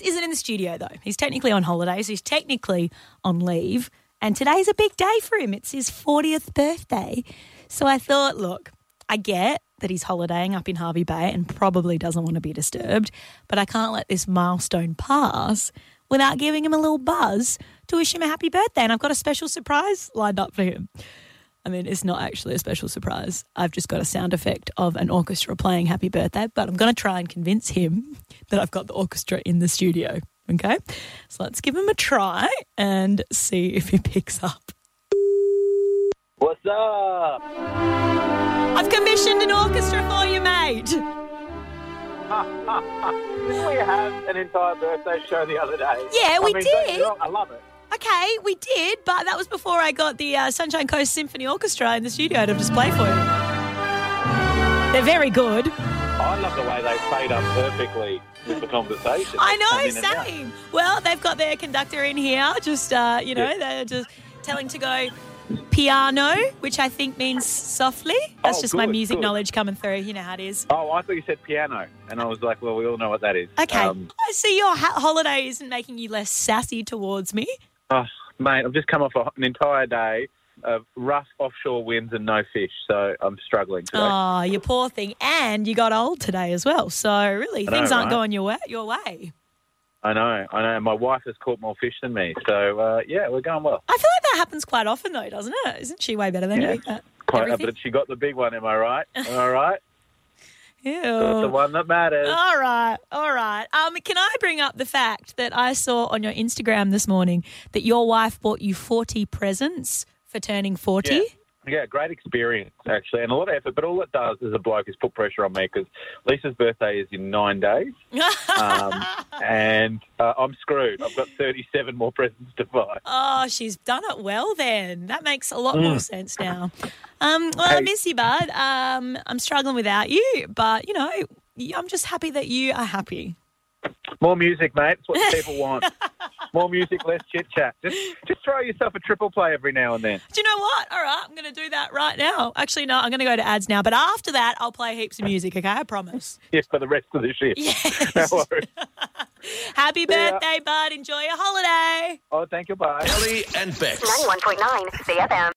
Isn't in the studio though. He's technically on holidays. He's technically on leave, and today's a big day for him. It's his 40th birthday. So I thought, look, I get that he's holidaying up in Hervey Bay and probably doesn't want to be disturbed, but I can't let this milestone pass without giving him a little buzz to wish him a happy birthday. And I've got a special surprise lined up for him. I mean, it's not actually a special surprise. I've just got a sound effect of an orchestra playing Happy Birthday, but I'm going to try and convince him that I've got the orchestra in the studio. Okay? So let's give him a try and see if he picks up. What's up? I've commissioned an orchestra for you, mate. we had an entire birthday show the other day. Yeah, we I mean, don't get me did. I love it. Okay, we did, but that was before I got the uh, Sunshine Coast Symphony Orchestra in the studio to just play for you. They're very good. I love the way they fade up perfectly with the conversation. I They come in know, same. Well, they've got their conductor in here, just uh, you know, Yeah. they're just telling to go piano, which I think means softly. That's Oh, just my music good. knowledge coming through. You know how it is. Oh, I thought you said piano, and I was like, well, we all know what that is. Okay, Um, I see your ha- holiday isn't making you less sassy towards me. Oh, mate, I've just come off an entire day of rough offshore winds and no fish, so I'm struggling today. Oh, you poor thing. And you got old today as well. So really, I know, things aren't right? going your way. Your way. I know, I know. My wife has caught more fish than me, so uh, yeah, we're going well. I feel like that happens quite often, though, doesn't it? Isn't she way better than Yeah. you? Quite, everything? but she got the big one. Am I right? Am I right? Ew. The one that matters. All right, all right. Um, can I bring up the fact that I saw on your Instagram this morning that your wife bought you 40 presents for turning 40? Yeah. Yeah, great experience actually, and a lot of effort. But all it does as a bloke is put pressure on me because Lisa's birthday is in nine days, um, and uh, I'm screwed. I've got 37 more presents to buy. oh, she's done it well then. That makes a lot more sense now. Um, well, I Mm. Miss you, bud. Um, I'm struggling without you, but you know, I'm just happy that you are happy. More music, mate. It's what people want. More music, less chit chat. Just, just throw yourself a triple play every now and then. Do you know what? All right, I'm going to do that right now. Actually, no, I'm going to go to ads now. But after that, I'll play heaps of music. Okay, I promise. Yes, for the rest of the shift. Yes. No worries. Happy ya. birthday, bud. Enjoy your holiday. Oh, thank you. Bye. Ellie and Bex. 91.9 Sea FM.